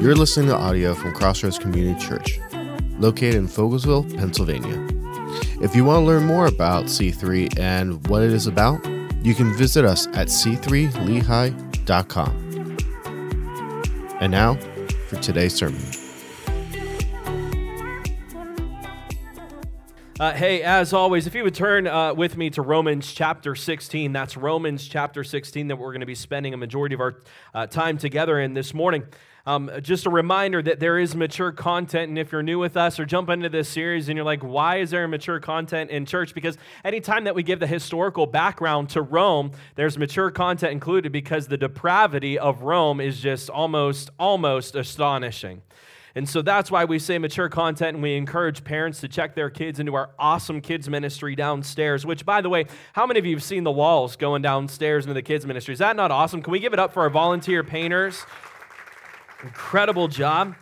You're listening to audio from Crossroads Community Church, located in Fogelsville, Pennsylvania. If you want to learn more about C3 and what it is about, you can visit us at c3lehigh.com. And now for today's sermon. Uh, hey, as always, if you would turn uh, with me to Romans chapter 16, that's Romans chapter 16 that we're going to be spending a majority of our uh, time together in this morning. Um, just a reminder that there is mature content, and if you're new with us or jump into this series and you're like, why is there mature content in church? Because anytime that we give the historical background to Rome, there's mature content included because the depravity of Rome is just almost, almost astonishing. And so that's why we say mature content and we encourage parents to check their kids into our awesome kids ministry downstairs, which, by the way, how many of you have seen the walls going downstairs into the kids ministry? Is that not awesome? Can we give it up for our volunteer painters? Incredible job.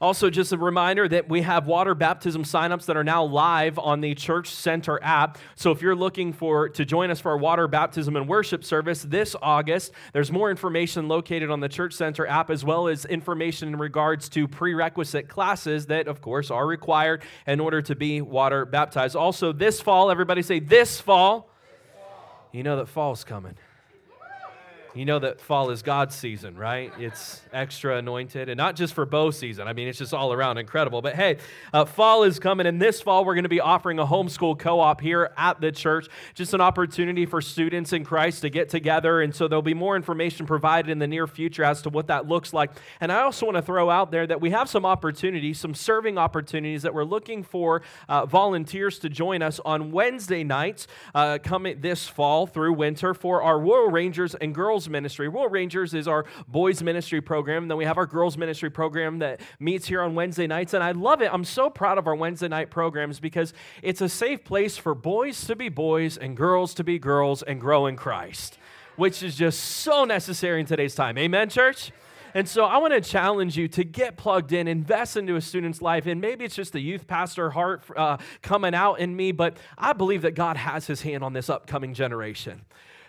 Also, just a reminder that we have water baptism signups that are now live on the Church Center app. So if you're looking for to join us for our water baptism and worship service this August, there's more information located on the Church Center app as well as information in regards to prerequisite classes that of course are required in order to be water baptized. Also, this fall, everybody say this fall. This fall. You know that fall's coming. You know that fall is God's season, right? It's extra anointed, and not just for bow season. I mean, it's just all around incredible. But hey, uh, fall is coming, and this fall we're going to be offering a homeschool co op here at the church. Just an opportunity for students in Christ to get together. And so there'll be more information provided in the near future as to what that looks like. And I also want to throw out there that we have some opportunities, some serving opportunities that we're looking for uh, volunteers to join us on Wednesday nights uh, coming this fall through winter for our Royal Rangers and Girls Ministry. Royal Rangers is our boys ministry program. And Then we have our girls ministry program that meets here on Wednesday nights. And I love it. I'm so proud of our Wednesday night programs because it's a safe place for boys to be boys and girls to be girls and grow in Christ, which is just so necessary in today's time. Amen, church? And so I want to challenge you to get plugged in, invest into a student's life. And maybe it's just the youth pastor heart uh, coming out in me, but I believe that God has his hand on this upcoming generation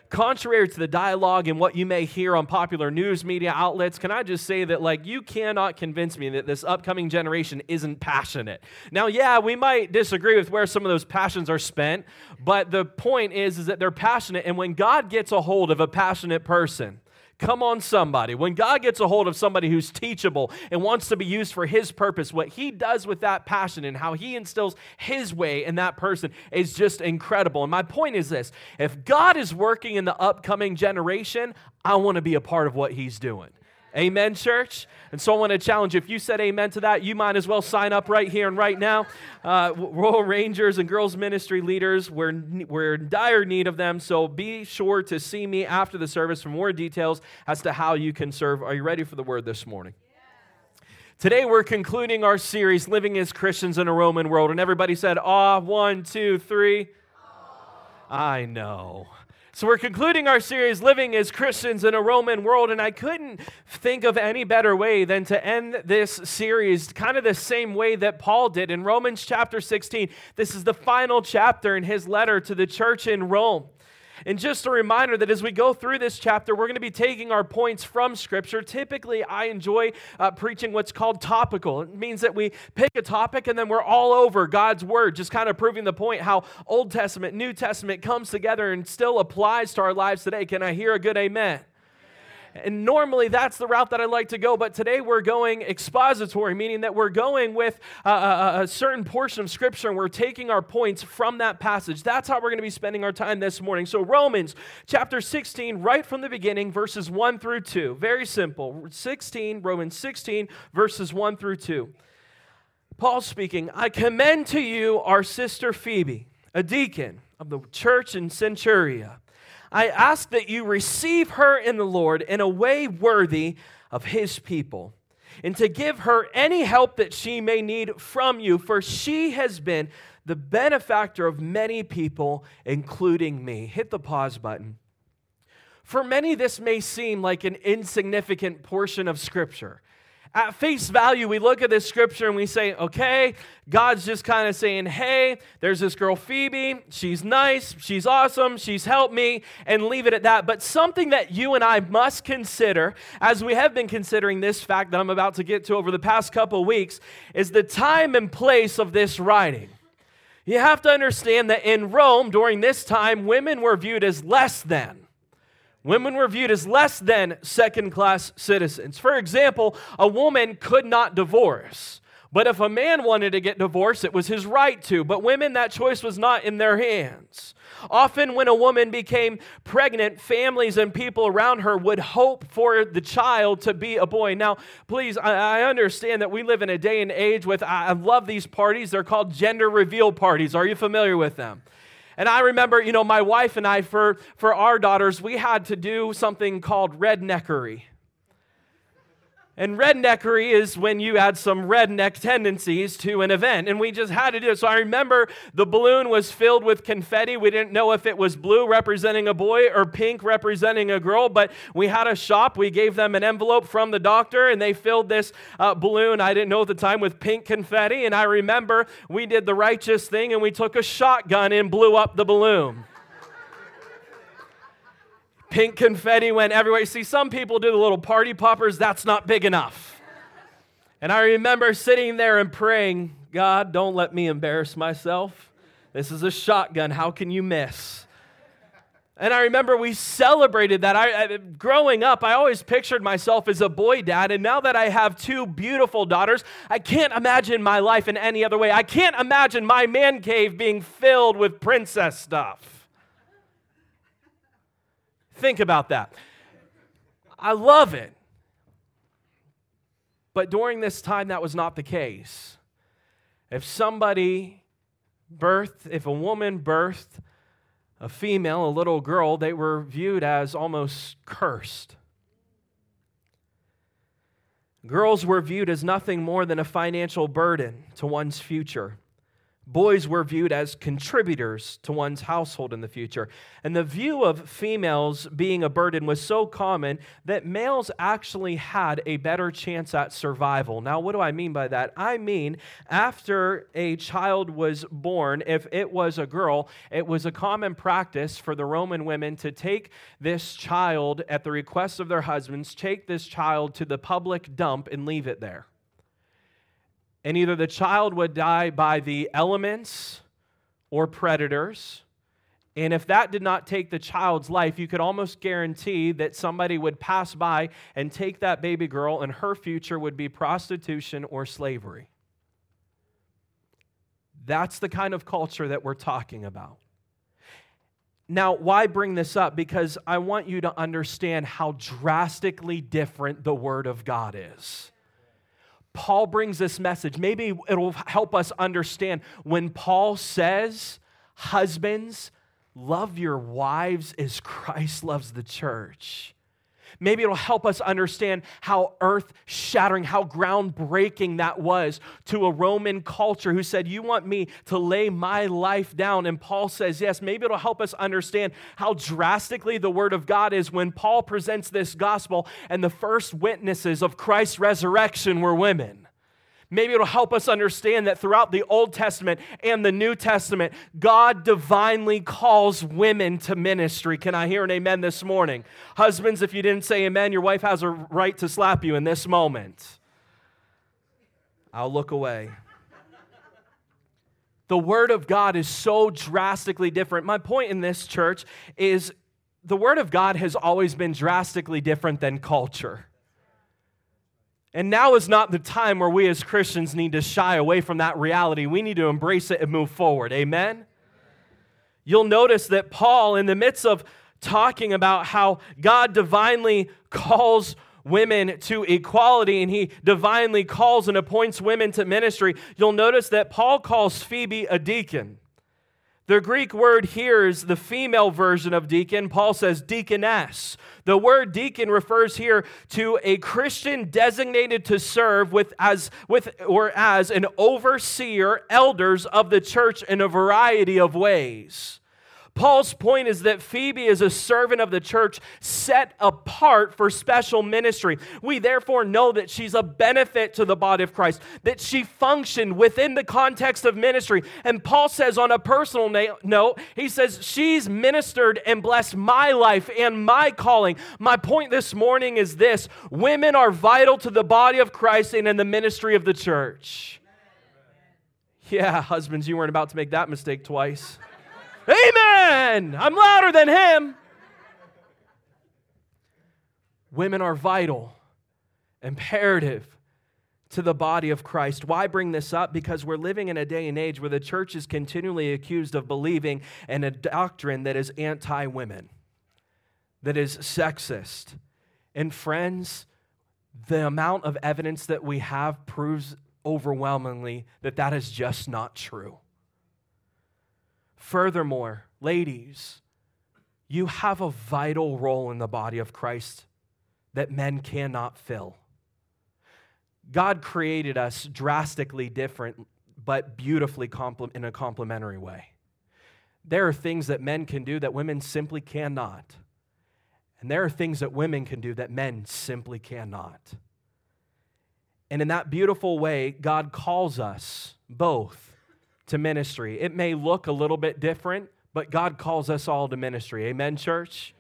contrary to the dialogue and what you may hear on popular news media outlets, can I just say that, like, you cannot convince me that this upcoming generation isn't passionate? Now, yeah, we might disagree with where some of those passions are spent, but the point is, is that they're passionate, and when God gets a hold of a passionate person, Come on, somebody. When God gets a hold of somebody who's teachable and wants to be used for His purpose, what He does with that passion and how He instills His way in that person is just incredible. And my point is this if God is working in the upcoming generation, I want to be a part of what He's doing. Amen, church? And so I want to challenge you. If you said amen to that, you might as well sign up right here and right now. Uh, Royal Rangers and Girls Ministry leaders, we're, we're in dire need of them. So be sure to see me after the service for more details as to how you can serve. Are you ready for the word this morning? Today we're concluding our series, Living as Christians in a Roman World. And everybody said, ah, one, two, three. I know. So, we're concluding our series, Living as Christians in a Roman World, and I couldn't think of any better way than to end this series kind of the same way that Paul did in Romans chapter 16. This is the final chapter in his letter to the church in Rome. And just a reminder that as we go through this chapter, we're going to be taking our points from Scripture. Typically, I enjoy uh, preaching what's called topical. It means that we pick a topic and then we're all over God's Word, just kind of proving the point how Old Testament, New Testament comes together and still applies to our lives today. Can I hear a good amen? And normally that's the route that I like to go, but today we're going expository, meaning that we're going with a, a, a certain portion of Scripture and we're taking our points from that passage. That's how we're going to be spending our time this morning. So, Romans chapter 16, right from the beginning, verses 1 through 2. Very simple. 16, Romans 16, verses 1 through 2. Paul speaking, I commend to you our sister Phoebe, a deacon of the church in Cenchrea I ask that you receive her in the Lord in a way worthy of his people, and to give her any help that she may need from you, for she has been the benefactor of many people, including me. Hit the pause button. For many, this may seem like an insignificant portion of Scripture at face value, we look at this scripture and we say, okay, God's just kind of saying, hey, there's this girl Phoebe. She's nice. She's awesome. She's helped me, and leave it at that. But something that you and I must consider, as we have been considering this fact that I'm about to get to over the past couple weeks, is the time and place of this writing. You have to understand that in Rome, during this time, women were viewed as less than. Women were viewed as less than second class citizens. For example, a woman could not divorce. But if a man wanted to get divorced, it was his right to. But women, that choice was not in their hands. Often, when a woman became pregnant, families and people around her would hope for the child to be a boy. Now, please, I, understand that we live in a day and age with, I love these parties. They're called gender reveal parties. Are you familiar with them? And I remember, you know, my wife and I, for, for our daughters, we had to do something called redneckery. And redneckery is when you add some redneck tendencies to an event. And we just had to do it. So I remember the balloon was filled with confetti. We didn't know if it was blue representing a boy or pink representing a girl, but we had a shop. We gave them an envelope from the doctor and they filled this uh, balloon, I didn't know at the time, with pink confetti. And I remember we did the righteous thing and we took a shotgun and blew up the balloon. Pink confetti went everywhere. You see, some people do the little party poppers, that's not big enough. And I remember sitting there and praying, God, don't let me embarrass myself. This is a shotgun. How can you miss? And I remember we celebrated that. I, I, growing up, I always pictured myself as a boy dad. And now that I have two beautiful daughters, I can't imagine my life in any other way. I can't imagine my man cave being filled with princess stuff. Think about that. I love it. But during this time, that was not the case. If somebody birthed, if a woman birthed a female, a little girl, they were viewed as almost cursed. Girls were viewed as nothing more than a financial burden to one's future. Boys were viewed as contributors to one's household in the future. And the view of females being a burden was so common that males actually had a better chance at survival. Now, what do I mean by that? I mean, after a child was born, if it was a girl, it was a common practice for the Roman women to take this child at the request of their husbands, take this child to the public dump and leave it there and either the child would die by the elements or predators. And if that did not take the child's life, you could almost guarantee that somebody would pass by and take that baby girl, and her future would be prostitution or slavery. That's the kind of culture that we're talking about. Now, why bring this up? Because I want you to understand how drastically different the Word of God is. Paul brings this message. Maybe it'll help us understand when Paul says, Husbands, love your wives as Christ loves the church. Maybe it'll help us understand how earth shattering, how groundbreaking that was to a Roman culture who said, You want me to lay my life down? And Paul says, Yes. Maybe it'll help us understand how drastically the word of God is when Paul presents this gospel and the first witnesses of Christ's resurrection were women. Maybe it'll help us understand that throughout the Old Testament and the New Testament, God divinely calls women to ministry. Can I hear an amen this morning? Husbands, if you didn't say amen, your wife has a right to slap you in this moment. I'll look away. The Word of God is so drastically different. My point in this church is the Word of God has always been drastically different than culture. And now is not the time where we as Christians need to shy away from that reality. We need to embrace it and move forward. Amen? You'll notice that Paul, in the midst of talking about how God divinely calls women to equality and he divinely calls and appoints women to ministry, you'll notice that Paul calls Phoebe a deacon. The Greek word here is the female version of deacon. Paul says deaconess. The word deacon refers here to a Christian designated to serve with as with or as an overseer, elders of the church in a variety of ways. Paul's point is that Phoebe is a servant of the church set apart for special ministry. We therefore know that she's a benefit to the body of Christ, that she functioned within the context of ministry. And Paul says, on a personal na- note, he says, She's ministered and blessed my life and my calling. My point this morning is this women are vital to the body of Christ and in the ministry of the church. Yeah, husbands, you weren't about to make that mistake twice. Amen. I'm louder than him. Women are vital, imperative to the body of Christ. Why bring this up? Because we're living in a day and age where the church is continually accused of believing in a doctrine that is anti women, that is sexist. And friends, the amount of evidence that we have proves overwhelmingly that that is just not true. Furthermore, ladies, you have a vital role in the body of Christ that men cannot fill. God created us drastically different, but beautifully in a complementary way. There are things that men can do that women simply cannot. And there are things that women can do that men simply cannot. And in that beautiful way, God calls us both to ministry. It may look a little bit different, but God calls us all to ministry. Amen, church?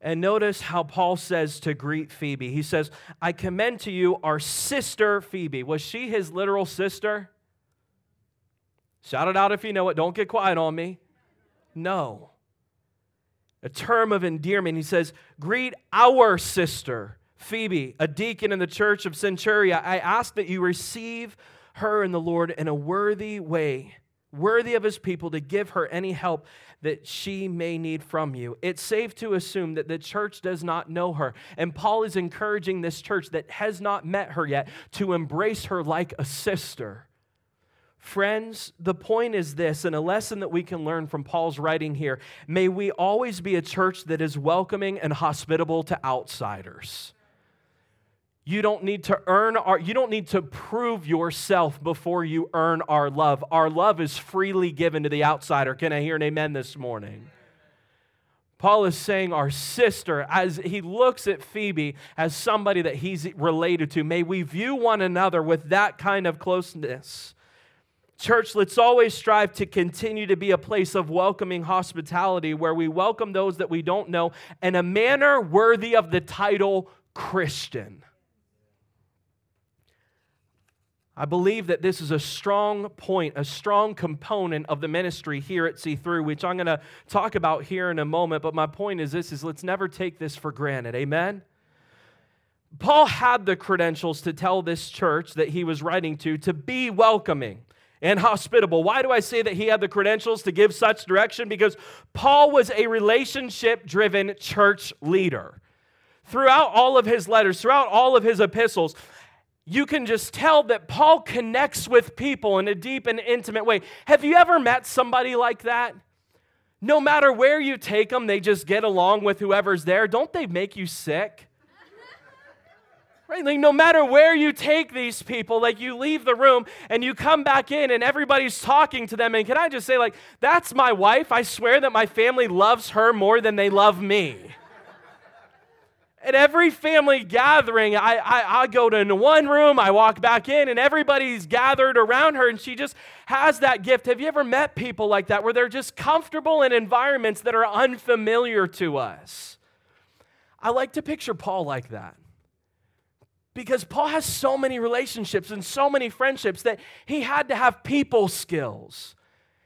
And notice how Paul says to greet Phoebe. He says, I commend to you our sister Phoebe. Was she his literal sister? Shout it out if you know it. Don't get quiet on me. No. A term of endearment. He says, Greet our sister Phoebe, a deacon in the church of Cenchrea. I ask that you receive her and the Lord in a worthy way, worthy of his people, to give her any help that she may need from you. It's safe to assume that the church does not know her. And Paul is encouraging this church that has not met her yet to embrace her like a sister. Friends, the point is this, and a lesson that we can learn from Paul's writing here may we always be a church that is welcoming and hospitable to outsiders. You don't need to earn our, you don't need to prove yourself before you earn our love. Our love is freely given to the outsider. Can I hear an amen this morning? Paul is saying our sister, as he looks at Phoebe as somebody that he's related to, may we view one another with that kind of closeness. Church, let's always strive to continue to be a place of welcoming hospitality where we welcome those that we don't know in a manner worthy of the title Christian. I believe that this is a strong point, a strong component of the ministry here at C3, which I'm going to talk about here in a moment. But my point is this is let's never take this for granted. Amen. Paul had the credentials to tell this church that he was writing to to be welcoming and hospitable. Why do I say that he had the credentials to give such direction? Because Paul was a relationship driven church leader. Throughout all of his letters, throughout all of his epistles, you can just tell that Paul connects with people in a deep and intimate way. Have you ever met somebody like that? No matter where you take them, they just get along with whoever's there. Don't they make you sick? Right? Like, no matter where you take these people, like you leave the room and you come back in and everybody's talking to them. And can I just say, like, that's my wife. I swear that my family loves her more than they love me. At every family gathering, I, I, I go to one room, I walk back in, and everybody's gathered around her, and she just has that gift. Have you ever met people like that where they're just comfortable in environments that are unfamiliar to us? I like to picture Paul like that because Paul has so many relationships and so many friendships that he had to have people skills.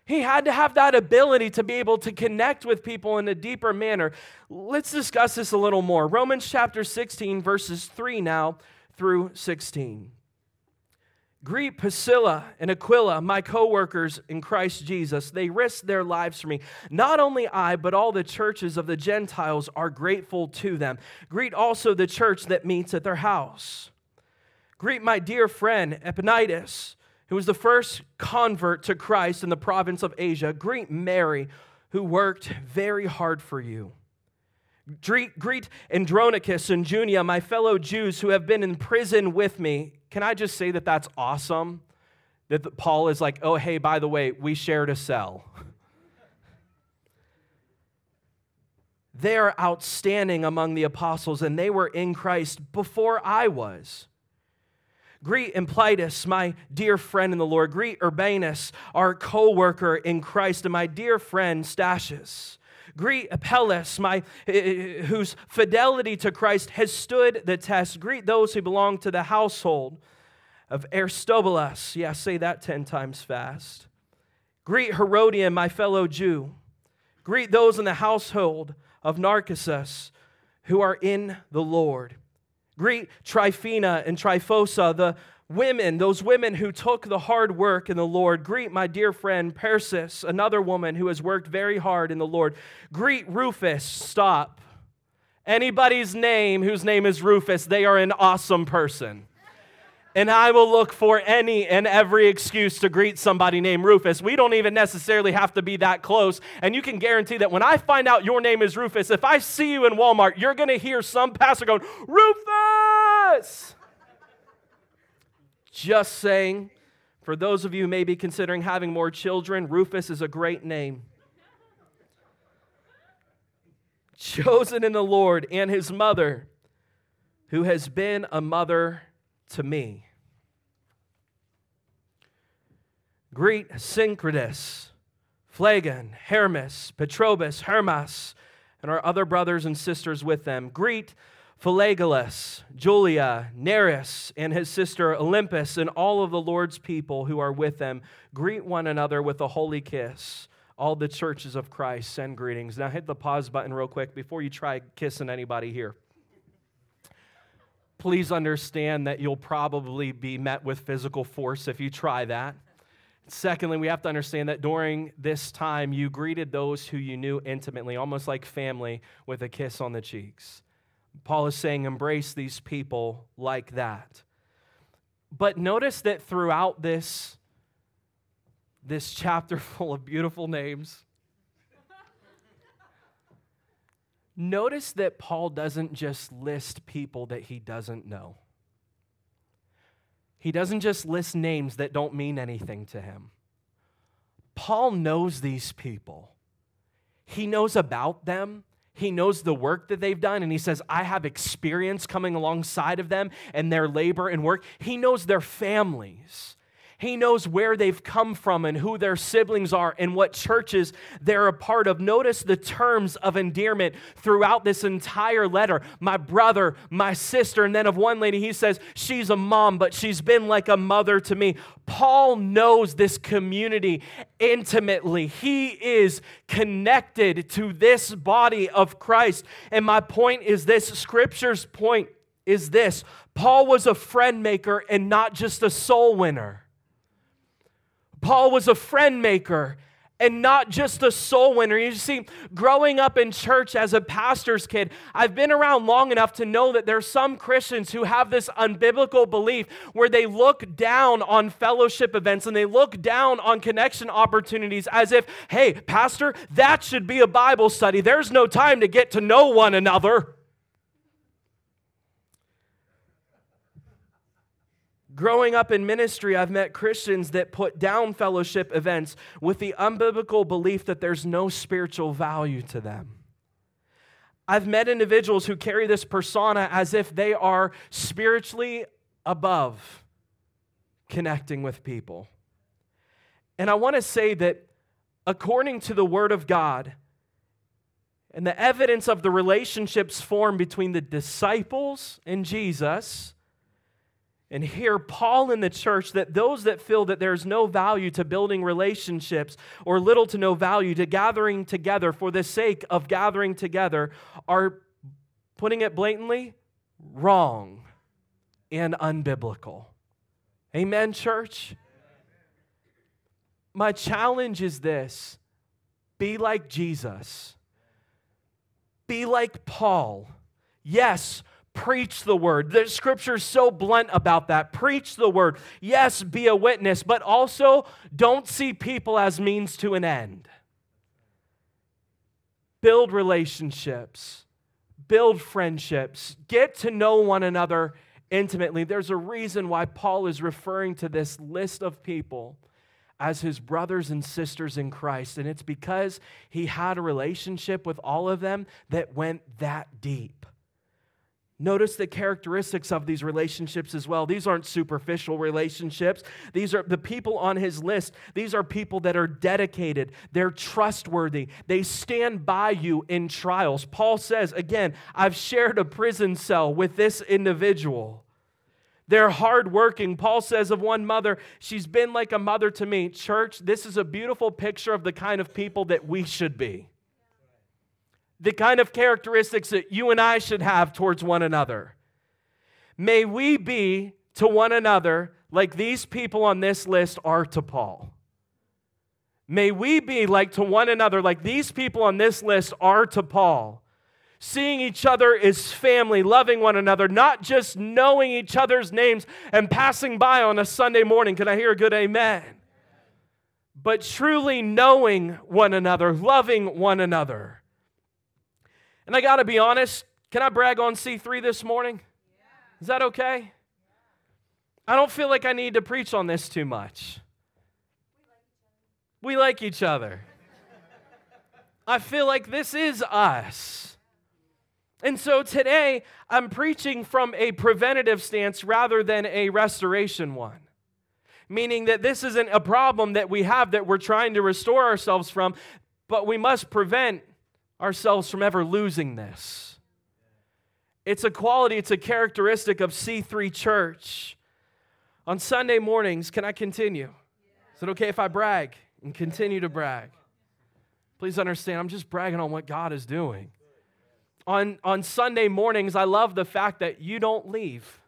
He had to have that ability to be able to connect with people in a deeper manner. Let's discuss this a little more. Romans chapter 16, verses 3 now through 16. Greet Priscilla and Aquila, my co workers in Christ Jesus. They risked their lives for me. Not only I, but all the churches of the Gentiles are grateful to them. Greet also the church that meets at their house. Greet my dear friend Epaenetus who was the first convert to Christ in the province of Asia, greet Mary, who worked very hard for you. Greet Andronicus and Junia, my fellow Jews who have been in prison with me. Can I just say that that's awesome? That Paul is like, oh, hey, by the way, we shared a cell. they are outstanding among the apostles, and they were in Christ before I was. Greet Ampliatus, my dear friend in the Lord. Greet Urbanus, our co worker in Christ, and my dear friend Stachys. Greet Apelles, my, eh, eh, eh, whose fidelity to Christ has stood the test. Greet those who belong to the household of Aristobulus. Yeah, say that 10 times fast. Greet Herodion, my fellow Jew. Greet those in the household of Narcissus who are in the Lord. Greet Tryphena and Tryphosa, the women, those women who took the hard work in the Lord. Greet my dear friend Persis, another woman who has worked very hard in the Lord. Greet Rufus. Stop. Anybody's name whose name is Rufus, they are an awesome person and I will look for any and every excuse to greet somebody named Rufus. We don't even necessarily have to be that close. And you can guarantee that when I find out your name is Rufus, if I see you in Walmart, you're going to hear some pastor going, Rufus! Just saying, for those of you maybe considering having more children, Rufus is a great name. Chosen in the Lord and his mother, who has been a mother to me. Greet Syncritus, Phlegon, Hermas, Patrobas, Hermas, and our other brothers and sisters with them. Greet Philologus, Julia, Nereus, and his sister Olympas, and all of the Lord's people who are with them. Greet one another with a holy kiss. All the churches of Christ send greetings. Now hit the pause button real quick before you try kissing anybody here please understand that you'll probably be met with physical force if you try that. Secondly, we have to understand that during this time, you greeted those who you knew intimately, almost like family, with a kiss on the cheeks. Paul is saying, embrace these people like that. But notice that throughout this, this chapter full of beautiful names, Notice that Paul doesn't just list people that he doesn't know. He doesn't just list names that don't mean anything to him. Paul knows these people. He knows about them. He knows the work that they've done, and he says, I have experience coming alongside of them and their labor and work. He knows their families. He knows where they've come from and who their siblings are and what churches they're a part of. Notice the terms of endearment throughout this entire letter. My brother, my sister, and then of one lady, he says, She's a mom, but she's been like a mother to me. Paul knows this community intimately. He is connected to this body of Christ. And my point is this scripture's point is this Paul was a friend maker and not just a soul winner. Paul was a friend maker and not just a soul winner. You see, growing up in church as a pastor's kid, I've been around long enough to know that there's some Christians who have this unbiblical belief where they look down on fellowship events and they look down on connection opportunities as if, hey, pastor, that should be a Bible study. There's no time to get to know one another. Growing up in ministry, I've met Christians that put down fellowship events with the unbiblical belief that there's no spiritual value to them. I've met individuals who carry this persona as if they are spiritually above connecting with people. And I want to say that according to the Word of God and the evidence of the relationships formed between the disciples and Jesus, and hear Paul in the church that those that feel that there's no value to building relationships or little to no value to gathering together for the sake of gathering together are putting it blatantly wrong and unbiblical. Amen, church? My challenge is this be like Jesus, be like Paul. Yes, Preach the word. The scripture is so blunt about that. Preach the word. Yes, be a witness, but also don't see people as means to an end. Build relationships, build friendships, get to know one another intimately. There's a reason why Paul is referring to this list of people as his brothers and sisters in Christ. And it's because he had a relationship with all of them that went that deep. Notice the characteristics of these relationships as well. These aren't superficial relationships. These are the people on his list. These are people that are dedicated, they're trustworthy, they stand by you in trials. Paul says, again, I've shared a prison cell with this individual. They're hardworking. Paul says of one mother, she's been like a mother to me. Church, this is a beautiful picture of the kind of people that we should be the kind of characteristics that you and I should have towards one another. May we be to one another like these people on this list are to Paul. May we be like to one another like these people on this list are to Paul. Seeing each other as family, loving one another, not just knowing each other's names and passing by on a Sunday morning. Can I hear a good amen? But truly knowing one another, loving one another. And I got to be honest, can I brag on C3 this morning? Is that okay? I don't feel like I need to preach on this too much. We like each other. I feel like this is us. And so today, I'm preaching from a preventative stance rather than a restoration one. Meaning that this isn't a problem that we have that we're trying to restore ourselves from, but we must prevent ourselves from ever losing this. It's a quality, it's a characteristic of C3 Church. On Sunday mornings, can I continue? Is it okay if I brag and continue to brag? Please understand, I'm just bragging on what God is doing. On, on Sunday mornings, I love the fact that you don't leave.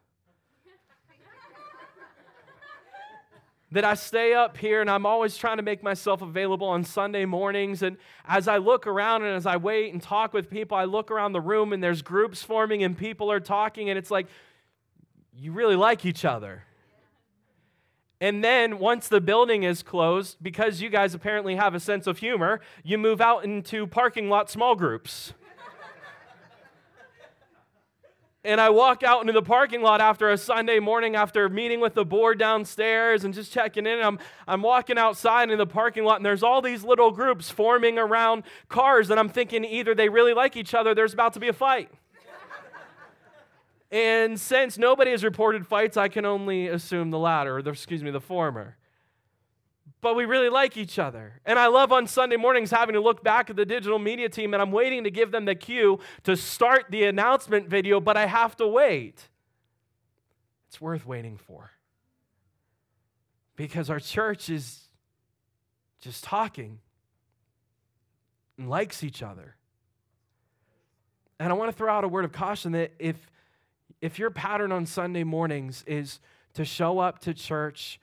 That I stay up here and I'm always trying to make myself available on Sunday mornings. And as I look around and as I wait and talk with people, I look around the room and there's groups forming and people are talking, and it's like, you really like each other. And then once the building is closed, because you guys apparently have a sense of humor, you move out into parking lot small groups. And I walk out into the parking lot after a Sunday morning after meeting with the board downstairs and just checking in. I'm, I'm walking outside in the parking lot, and there's all these little groups forming around cars, and I'm thinking either they really like each other, there's about to be a fight. and since nobody has reported fights, I can only assume the latter, or the, excuse me, the former but we really like each other. And I love on Sunday mornings having to look back at the digital media team and I'm waiting to give them the cue to start the announcement video, but I have to wait. It's worth waiting for. Because our church is just talking and likes each other. And I want to throw out a word of caution that if if your pattern on Sunday mornings is to show up to church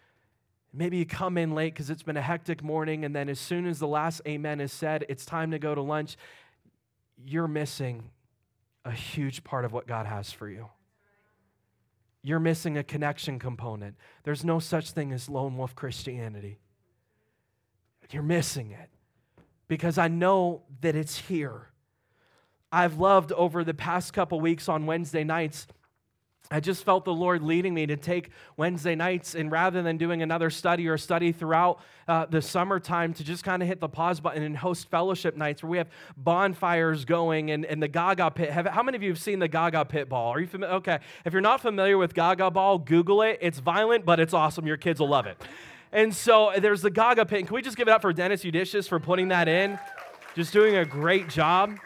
Maybe you come in late because it's been a hectic morning, and then as soon as the last amen is said, it's time to go to lunch. You're missing a huge part of what God has for you. You're missing a connection component. There's no such thing as lone wolf Christianity. You're missing it because I know that it's here. I've loved over the past couple weeks on Wednesday nights I just felt the Lord leading me to take Wednesday nights and rather than doing another study or study throughout uh, the summertime, to just kind of hit the pause button and host fellowship nights where we have bonfires going and, and the Gaga pit. Have, how many of you have seen the Gaga pit ball? Are you familiar? Okay. If you're not familiar with Gaga ball, Google it. It's violent, but it's awesome. Your kids will love it. And so there's the Gaga pit. And can we just give it up for Dennis Udicious for putting that in? Just doing a great job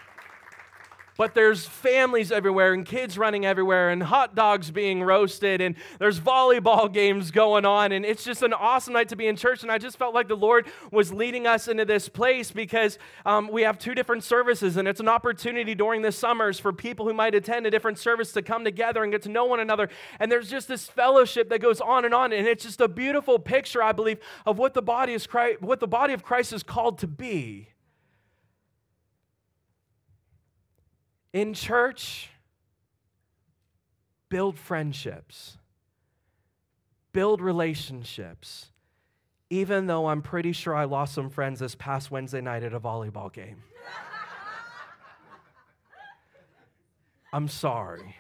but there's families everywhere and kids running everywhere and hot dogs being roasted and there's volleyball games going on. And it's just an awesome night to be in church. And i just felt like the lord was leading us into this place because um, we have two different services and it's an opportunity during the summers for people who might attend a different service to come together and get to know one another. And there's just this fellowship that goes on and on. And it's just a beautiful picture i believe of what the body is christ, what the body of christ is called to be In church, build friendships, build relationships, even though I'm pretty sure I lost some friends this past Wednesday night at a volleyball game. I'm sorry.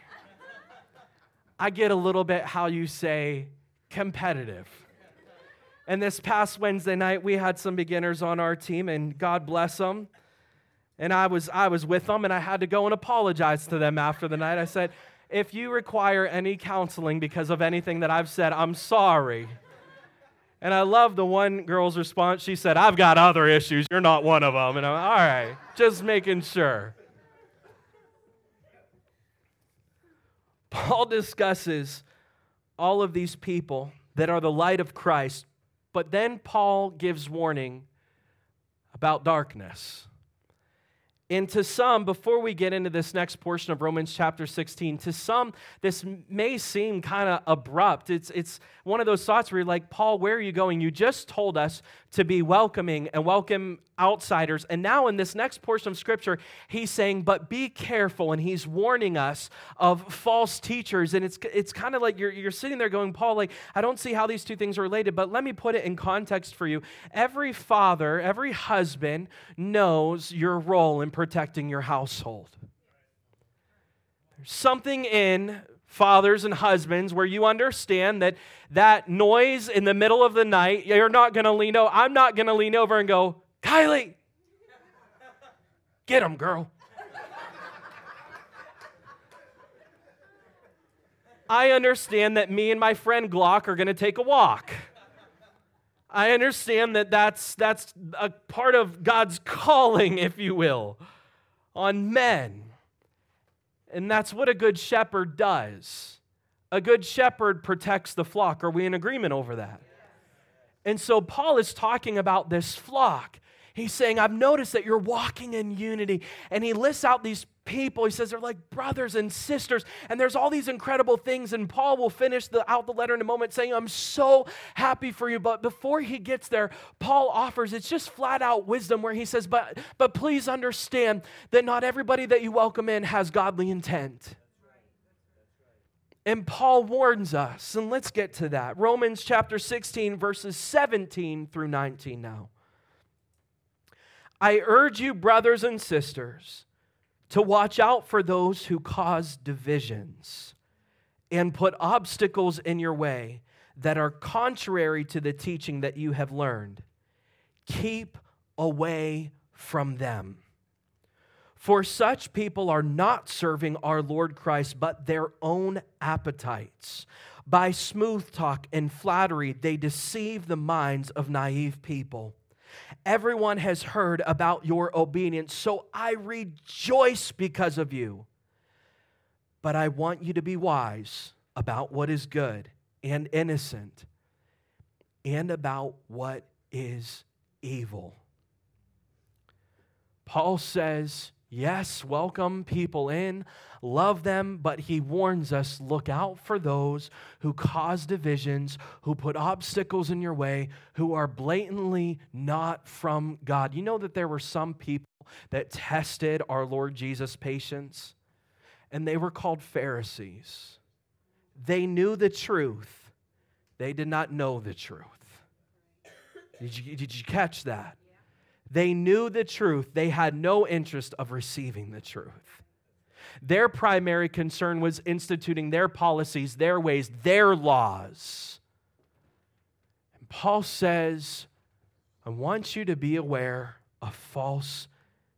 I get a little bit how you say competitive. And this past Wednesday night, we had some beginners on our team, and God bless them. And I was, I was with them, and I had to go and apologize to them after the night. I said, If you require any counseling because of anything that I've said, I'm sorry. And I love the one girl's response. She said, I've got other issues. You're not one of them. And I'm all right, just making sure. Paul discusses all of these people that are the light of Christ, but then Paul gives warning about darkness. And to some, before we get into this next portion of Romans chapter 16, to some, this may seem kind of abrupt. It's, it's one of those thoughts where you're like, Paul, where are you going? You just told us to be welcoming and welcome outsiders. And now, in this next portion of scripture, he's saying, but be careful. And he's warning us of false teachers. And it's, it's kind of like you're, you're sitting there going, Paul, like, I don't see how these two things are related, but let me put it in context for you. Every father, every husband knows your role in protecting your household. There's something in fathers and husbands where you understand that that noise in the middle of the night you're not going to lean over i'm not going to lean over and go Kylie, get him, girl. I understand that me and my friend Glock are going to take a walk. I understand that that's, that's a part of God's calling, if you will, on men. And that's what a good shepherd does. A good shepherd protects the flock. Are we in agreement over that? And so Paul is talking about this flock. He's saying, I've noticed that you're walking in unity. And he lists out these people. He says they're like brothers and sisters. And there's all these incredible things. And Paul will finish the, out the letter in a moment saying, I'm so happy for you. But before he gets there, Paul offers, it's just flat out wisdom where he says, but, but please understand that not everybody that you welcome in has godly intent. And Paul warns us, and let's get to that. Romans chapter 16, verses 17 through 19 now. I urge you, brothers and sisters, to watch out for those who cause divisions and put obstacles in your way that are contrary to the teaching that you have learned. Keep away from them. For such people are not serving our Lord Christ, but their own appetites. By smooth talk and flattery, they deceive the minds of naive people. Everyone has heard about your obedience, so I rejoice because of you. But I want you to be wise about what is good and innocent and about what is evil. Paul says, Yes, welcome people in, love them, but he warns us look out for those who cause divisions, who put obstacles in your way, who are blatantly not from God. You know that there were some people that tested our Lord Jesus' patience, and they were called Pharisees. They knew the truth, they did not know the truth. Did you, did you catch that? They knew the truth, they had no interest of receiving the truth. Their primary concern was instituting their policies, their ways, their laws. And Paul says, I want you to be aware of false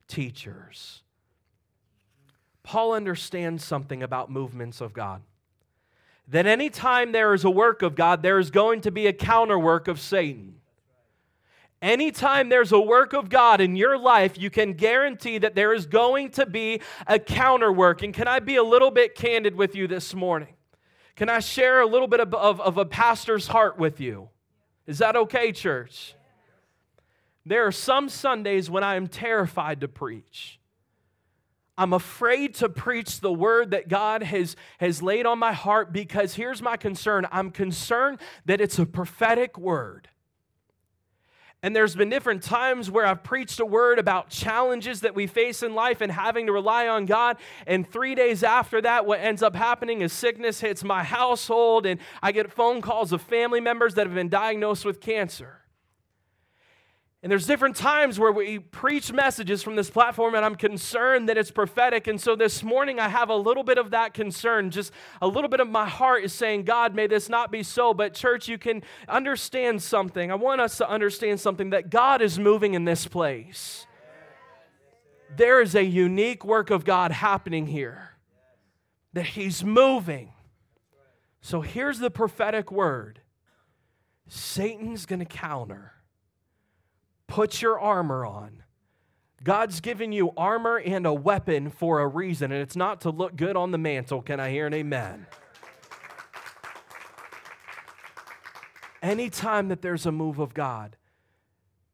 teachers. Paul understands something about movements of God. That anytime there is a work of God, there is going to be a counterwork of Satan. Anytime there's a work of God in your life, you can guarantee that there is going to be a counterwork. And can I be a little bit candid with you this morning? Can I share a little bit of, of, of a pastor's heart with you? Is that okay, church? There are some Sundays when I am terrified to preach. I'm afraid to preach the word that God has, has laid on my heart because here's my concern I'm concerned that it's a prophetic word and there's been different times where I've preached a word about challenges that we face in life and having to rely on God. And three days after that, what ends up happening is sickness hits my household, and I get phone calls of family members that have been diagnosed with cancer. And there's different times where we preach messages from this platform, and I'm concerned that it's prophetic. And so this morning, I have a little bit of that concern. Just a little bit of my heart is saying, God, may this not be so. But, church, you can understand something. I want us to understand something that God is moving in this place. There is a unique work of God happening here, that He's moving. So here's the prophetic word Satan's going to counter. Put your armor on. God's given you armor and a weapon for a reason, and it's not to look good on the mantle. Can I hear an amen? Anytime that there's a move of God,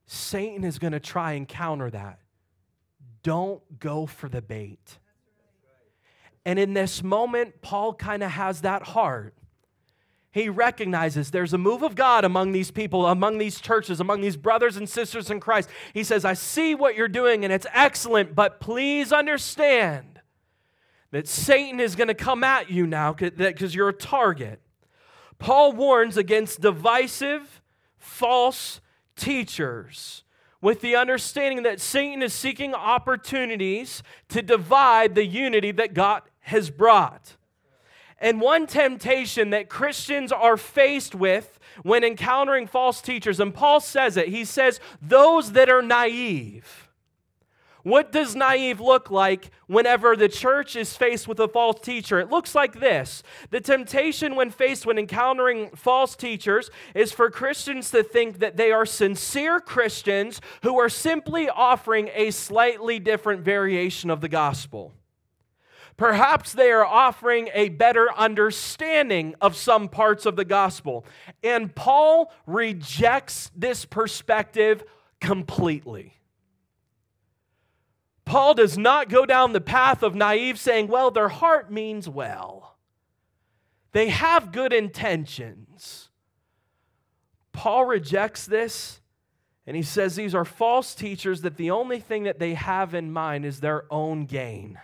Satan is going to try and counter that. Don't go for the bait. And in this moment, Paul kind of has that heart he recognizes there's a move of God among these people, among these churches, among these brothers and sisters in Christ. He says, I see what you're doing and it's excellent, but please understand that Satan is going to come at you now because you're a target. Paul warns against divisive, false teachers with the understanding that Satan is seeking opportunities to divide the unity that God has brought. And one temptation that Christians are faced with when encountering false teachers, and Paul says it, he says, those that are naive. What does naive look like whenever the church is faced with a false teacher? It looks like this. The temptation when faced when encountering false teachers is for Christians to think that they are sincere Christians who are simply offering a slightly different variation of the gospel. Perhaps they are offering a better understanding of some parts of the gospel. And Paul rejects this perspective completely. Paul does not go down the path of naive saying, well, their heart means well. They have good intentions. Paul rejects this and he says these are false teachers that the only thing that they have in mind is their own gain.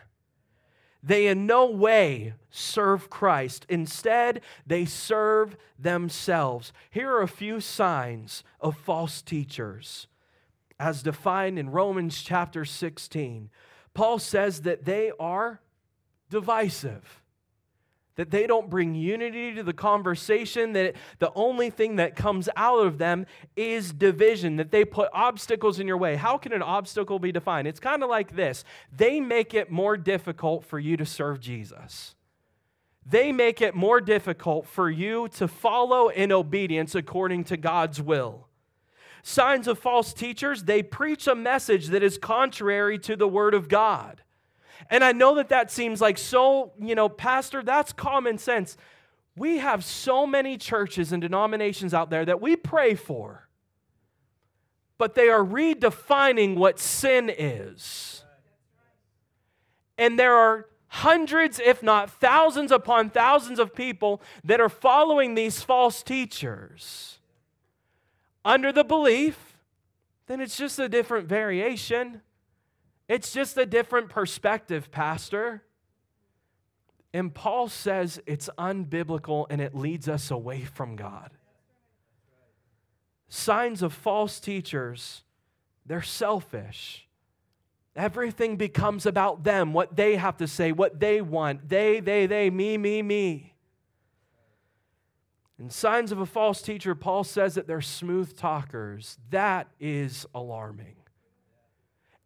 They in no way serve Christ. Instead, they serve themselves. Here are a few signs of false teachers as defined in Romans chapter 16. Paul says that they are divisive that they don't bring unity to the conversation, that the only thing that comes out of them is division, that they put obstacles in your way. How can an obstacle be defined? It's kind of like this they make it more difficult for you to serve Jesus. They make it more difficult for you to follow in obedience according to God's will. Signs of false teachers, they preach a message that is contrary to the Word of God. And I know that that seems like so, you know, Pastor, that's common sense. We have so many churches and denominations out there that we pray for, but they are redefining what sin is. And there are hundreds, if not thousands upon thousands of people that are following these false teachers under the belief, then it's just a different variation. It's just a different perspective, Pastor. And Paul says it's unbiblical and it leads us away from God. Signs of false teachers, they're selfish. Everything becomes about them, what they have to say, what they want. They, they, they, me, me, me. And signs of a false teacher, Paul says that they're smooth talkers. That is alarming.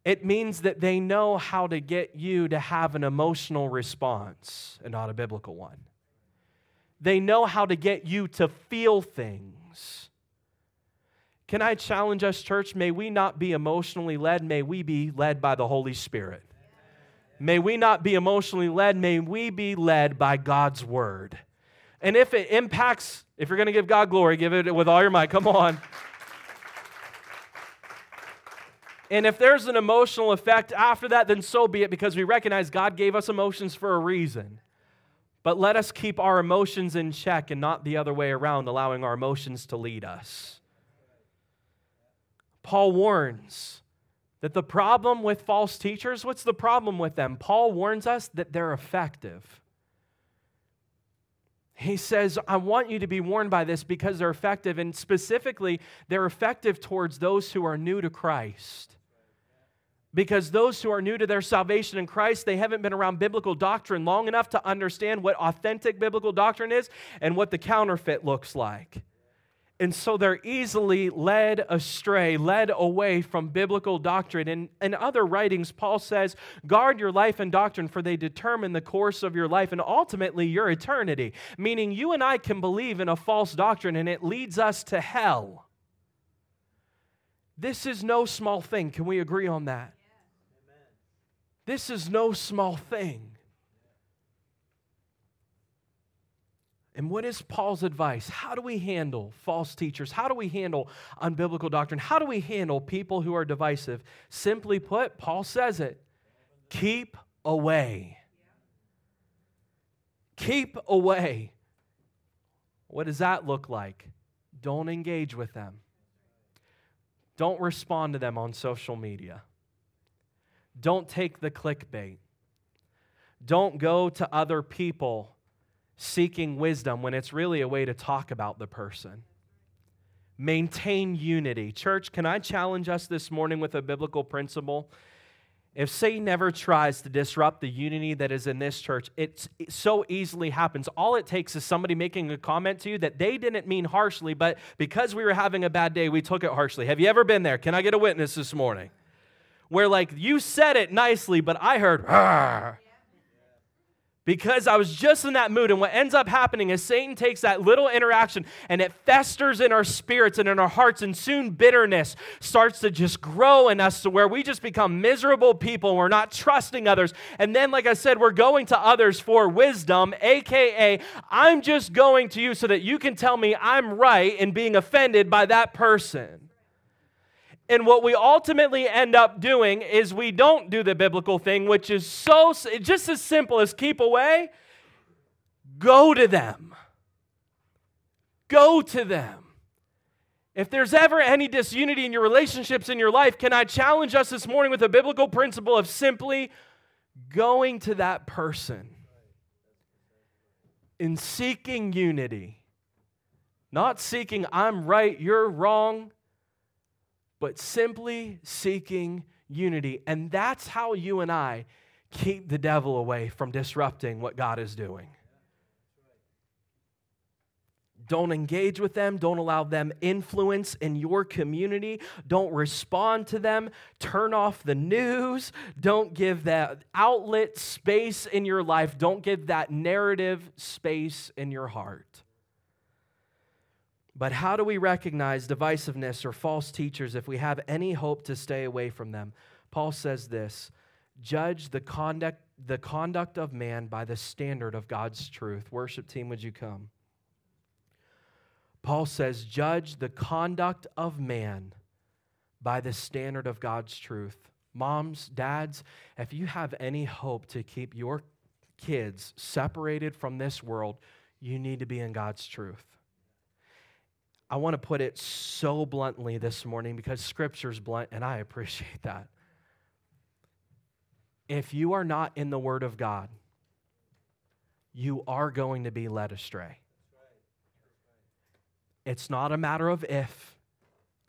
It means that they know how to get you to have an emotional response and not a biblical one. They know how to get you to feel things. Can I challenge us, church? May we not be emotionally led, may we be led by the Holy Spirit. May we not be emotionally led, may we be led by God's word. And if it impacts, if you're going to give God glory, give it with all your might. Come on. And if there's an emotional effect after that, then so be it because we recognize God gave us emotions for a reason. But let us keep our emotions in check and not the other way around, allowing our emotions to lead us. Paul warns that the problem with false teachers, what's the problem with them? Paul warns us that they're effective. He says, I want you to be warned by this because they're effective, and specifically, they're effective towards those who are new to Christ. Because those who are new to their salvation in Christ, they haven't been around biblical doctrine long enough to understand what authentic biblical doctrine is and what the counterfeit looks like. And so they're easily led astray, led away from biblical doctrine. And in other writings, Paul says, guard your life and doctrine, for they determine the course of your life and ultimately your eternity. Meaning, you and I can believe in a false doctrine and it leads us to hell. This is no small thing. Can we agree on that? This is no small thing. And what is Paul's advice? How do we handle false teachers? How do we handle unbiblical doctrine? How do we handle people who are divisive? Simply put, Paul says it keep away. Keep away. What does that look like? Don't engage with them. Don't respond to them on social media. Don't take the clickbait. Don't go to other people seeking wisdom when it's really a way to talk about the person. Maintain unity. Church, can I challenge us this morning with a biblical principle? If Satan ever tries to disrupt the unity that is in this church, it so easily happens. All it takes is somebody making a comment to you that they didn't mean harshly, but because we were having a bad day, we took it harshly. Have you ever been there? Can I get a witness this morning? Where, like, you said it nicely, but I heard, because I was just in that mood. And what ends up happening is Satan takes that little interaction and it festers in our spirits and in our hearts, and soon bitterness starts to just grow in us to where we just become miserable people. We're not trusting others. And then, like I said, we're going to others for wisdom, aka, I'm just going to you so that you can tell me I'm right in being offended by that person. And what we ultimately end up doing is we don't do the biblical thing, which is so just as simple as keep away. Go to them. Go to them. If there's ever any disunity in your relationships in your life, can I challenge us this morning with a biblical principle of simply going to that person in seeking unity? Not seeking, I'm right, you're wrong but simply seeking unity. And that's how you and I keep the devil away from disrupting what God is doing. Don't engage with them. Don't allow them influence in your community. Don't respond to them. Turn off the news. Don't give that outlet space in your life. Don't give that narrative space in your heart. But how do we recognize divisiveness or false teachers if we have any hope to stay away from them? Paul says this judge the conduct, the conduct of man by the standard of God's truth. Worship team, would you come? Paul says, judge the conduct of man by the standard of God's truth. Moms, dads, if you have any hope to keep your kids separated from this world, you need to be in God's truth. I want to put it so bluntly this morning because scripture's blunt and I appreciate that. If you are not in the Word of God, you are going to be led astray. It's not a matter of if,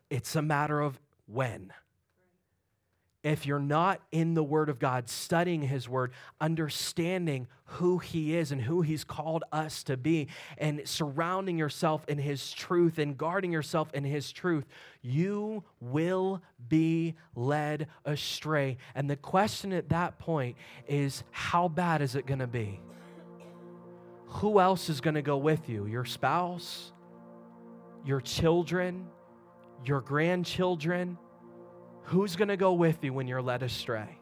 it's a matter of when if you're not in the Word of God, studying His Word, understanding who He is and who He's called us to be, and surrounding yourself in His truth and guarding yourself in His truth, you will be led astray. And the question at that point is how bad is it going to be? Who else is going to go with you? Your spouse? Your children? Your grandchildren? Who's going to go with you when you're led astray?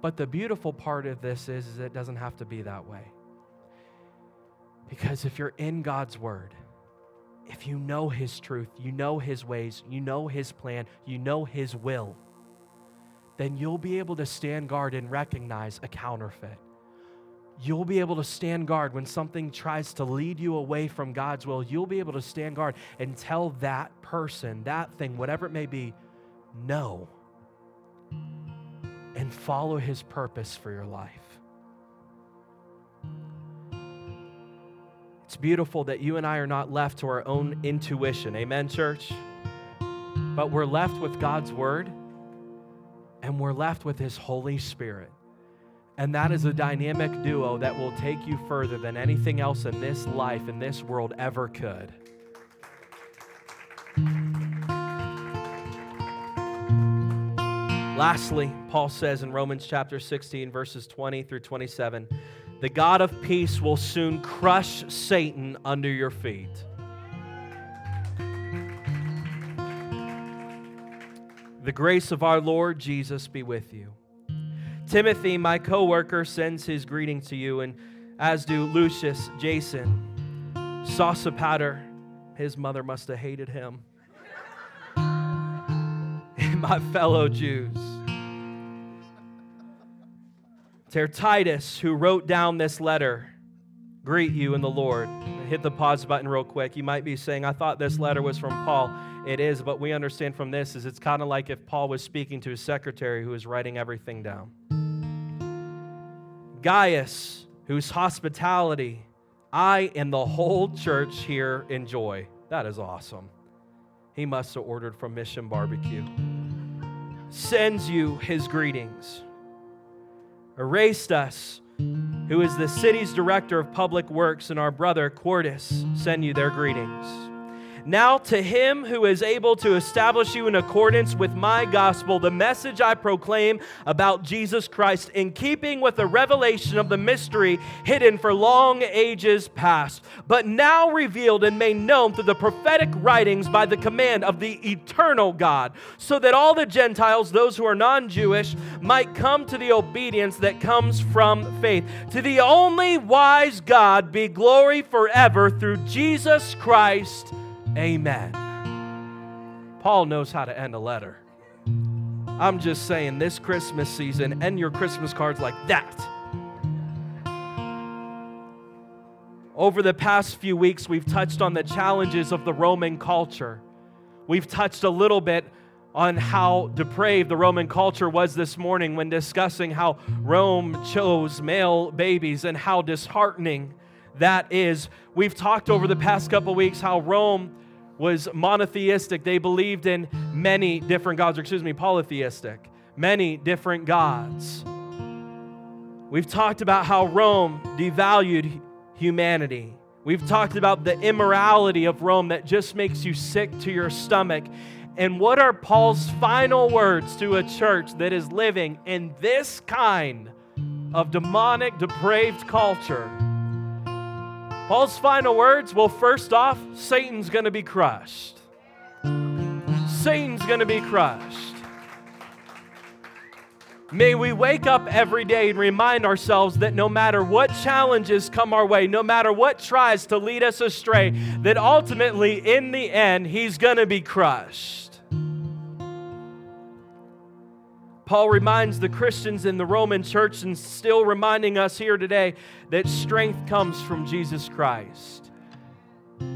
But the beautiful part of this is, is it doesn't have to be that way. Because if you're in God's word, if you know His truth, you know His ways, you know His plan, you know His will, then you'll be able to stand guard and recognize a counterfeit. You'll be able to stand guard when something tries to lead you away from God's will. You'll be able to stand guard and tell that person, that thing, whatever it may be, no and follow his purpose for your life. It's beautiful that you and I are not left to our own intuition. Amen, church? But we're left with God's word and we're left with His Holy Spirit. And that is a dynamic duo that will take you further than anything else in this life, in this world, ever could. Lastly, Paul says in Romans chapter 16, verses 20 through 27, the God of peace will soon crush Satan under your feet. The grace of our Lord Jesus be with you. Timothy, my co worker, sends his greeting to you, and as do Lucius, Jason, Sosipater, his mother must have hated him, my fellow Jews. Tertitus, who wrote down this letter, greet you in the Lord. Hit the pause button real quick. You might be saying, I thought this letter was from Paul. It is, but we understand from this is it's kind of like if Paul was speaking to his secretary who is writing everything down. Gaius, whose hospitality I and the whole church here enjoy. That is awesome. He must have ordered from Mission Barbecue. Sends you his greetings. Erastus, who is the city's director of public works, and our brother Quartus send you their greetings. Now, to him who is able to establish you in accordance with my gospel, the message I proclaim about Jesus Christ, in keeping with the revelation of the mystery hidden for long ages past, but now revealed and made known through the prophetic writings by the command of the eternal God, so that all the Gentiles, those who are non Jewish, might come to the obedience that comes from faith. To the only wise God be glory forever through Jesus Christ. Amen. Paul knows how to end a letter. I'm just saying, this Christmas season, end your Christmas cards like that. Over the past few weeks, we've touched on the challenges of the Roman culture. We've touched a little bit on how depraved the Roman culture was this morning when discussing how Rome chose male babies and how disheartening that is. We've talked over the past couple weeks how Rome was monotheistic. They believed in many different gods, or excuse me, polytheistic, many different gods. We've talked about how Rome devalued humanity. We've talked about the immorality of Rome that just makes you sick to your stomach. And what are Paul's final words to a church that is living in this kind of demonic, depraved culture? Paul's final words well, first off, Satan's going to be crushed. Satan's going to be crushed. May we wake up every day and remind ourselves that no matter what challenges come our way, no matter what tries to lead us astray, that ultimately, in the end, he's going to be crushed. Paul reminds the Christians in the Roman church and still reminding us here today that strength comes from Jesus Christ.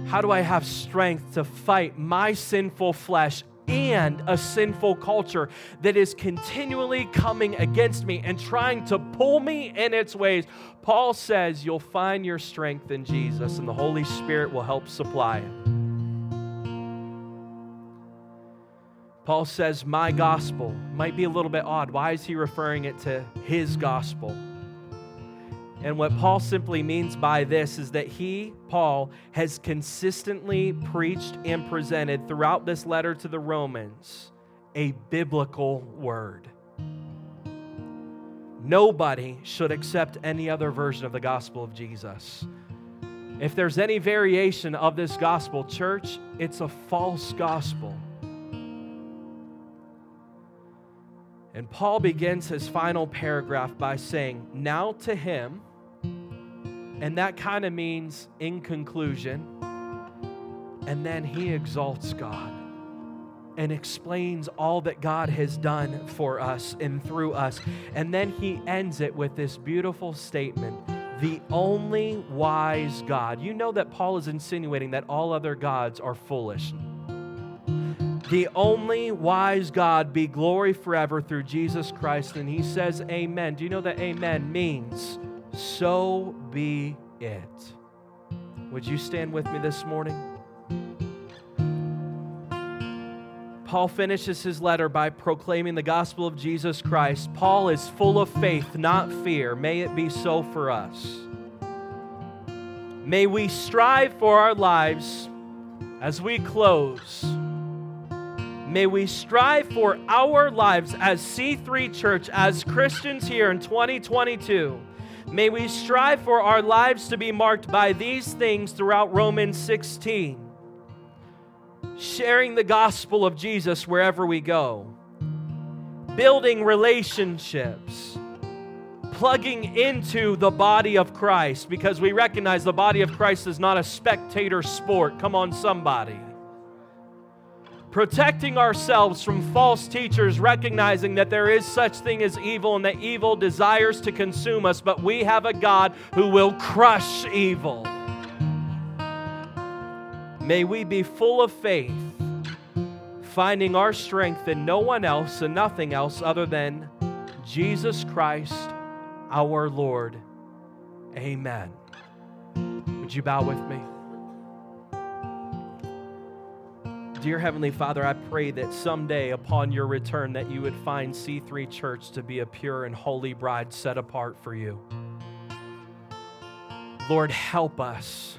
How do I have strength to fight my sinful flesh and a sinful culture that is continually coming against me and trying to pull me in its ways? Paul says you'll find your strength in Jesus, and the Holy Spirit will help supply it. Paul says, My gospel might be a little bit odd. Why is he referring it to his gospel? And what Paul simply means by this is that he, Paul, has consistently preached and presented throughout this letter to the Romans a biblical word. Nobody should accept any other version of the gospel of Jesus. If there's any variation of this gospel, church, it's a false gospel. And Paul begins his final paragraph by saying, Now to him, and that kind of means in conclusion, and then he exalts God and explains all that God has done for us and through us. And then he ends it with this beautiful statement the only wise God. You know that Paul is insinuating that all other gods are foolish the only wise God be glory forever through Jesus Christ. And he says, Amen. Do you know that amen means so be it? Would you stand with me this morning? Paul finishes his letter by proclaiming the gospel of Jesus Christ. Paul is full of faith, not fear. May it be so for us. May we strive for our lives as we close. May we strive for our lives as C3 Church, as Christians here in 2022 May we strive for our lives to be marked by these things throughout Romans 16. Sharing the gospel of Jesus wherever we go, building relationships, plugging into the body of Christ because we recognize the body of Christ is not a spectator sport. Come on, somebody protecting ourselves from false teachers, recognizing that there is such thing as evil and that evil desires to consume us, but we have a God who will crush evil. May we be full of faith, finding our strength in no one else and nothing else other than Jesus Christ, our Lord. Amen. Would you bow with me? Dear Heavenly Father, I pray that someday upon your return that you would find C3 Church to be a pure and holy bride set apart for you. Lord, help us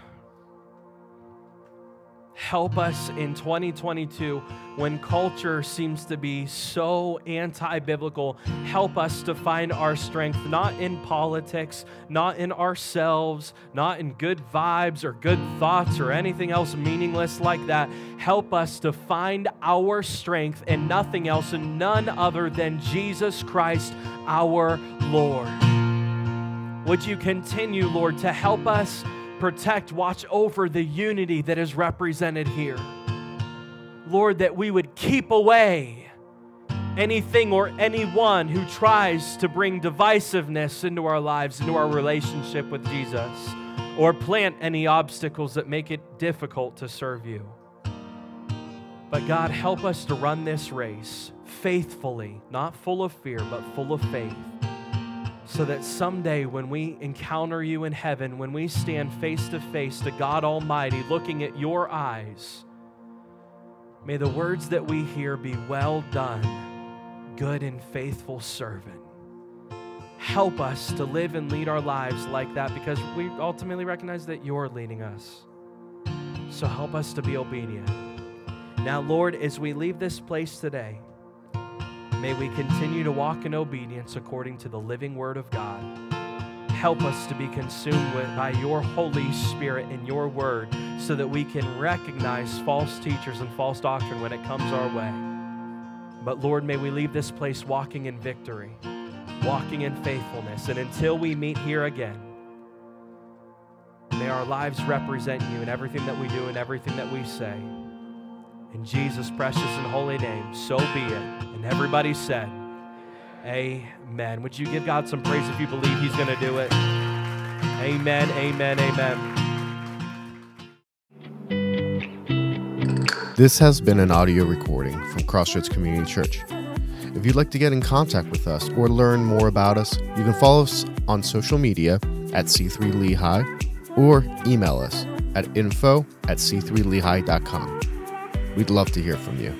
help us in 2022 when culture seems to be so anti biblical. Help us to find our strength not in politics, not in ourselves, not in good vibes or good thoughts or anything else meaningless like that. Help us to find our strength in nothing else and none other than Jesus Christ, our Lord. Would you continue, Lord, to help us? Protect, watch over the unity that is represented here. Lord, that we would keep away anything or anyone who tries to bring divisiveness into our lives, into our relationship with Jesus, or plant any obstacles that make it difficult to serve you. But God, help us to run this race faithfully, not full of fear, but full of faith so that someday when we encounter you in heaven, when we stand face to face to God Almighty looking at your eyes, may the words that we hear be well done, good and faithful servant. Help us to live and lead our lives like that because we ultimately recognize that you're leading us. So help us to be obedient. Now, Lord, as we leave this place today, May we continue to walk in obedience according to the living word of God. Help us to be consumed with, by your Holy Spirit and your word so that we can recognize false teachers and false doctrine when it comes our way. But Lord, may we leave this place walking in victory, walking in faithfulness. And until we meet here again, may our lives represent you in everything that we do and everything that we say. In Jesus' precious and holy name, so be it. And everybody said, Amen. Would you give God some praise if you believe He's going to do it? Amen, amen, amen. This has been an audio recording from Crossroads Community Church. If you'd like to get in contact with us or learn more about us, you can follow us on social media at C3 Lehigh or email us at info at c3lehigh.com. We'd love to hear from you.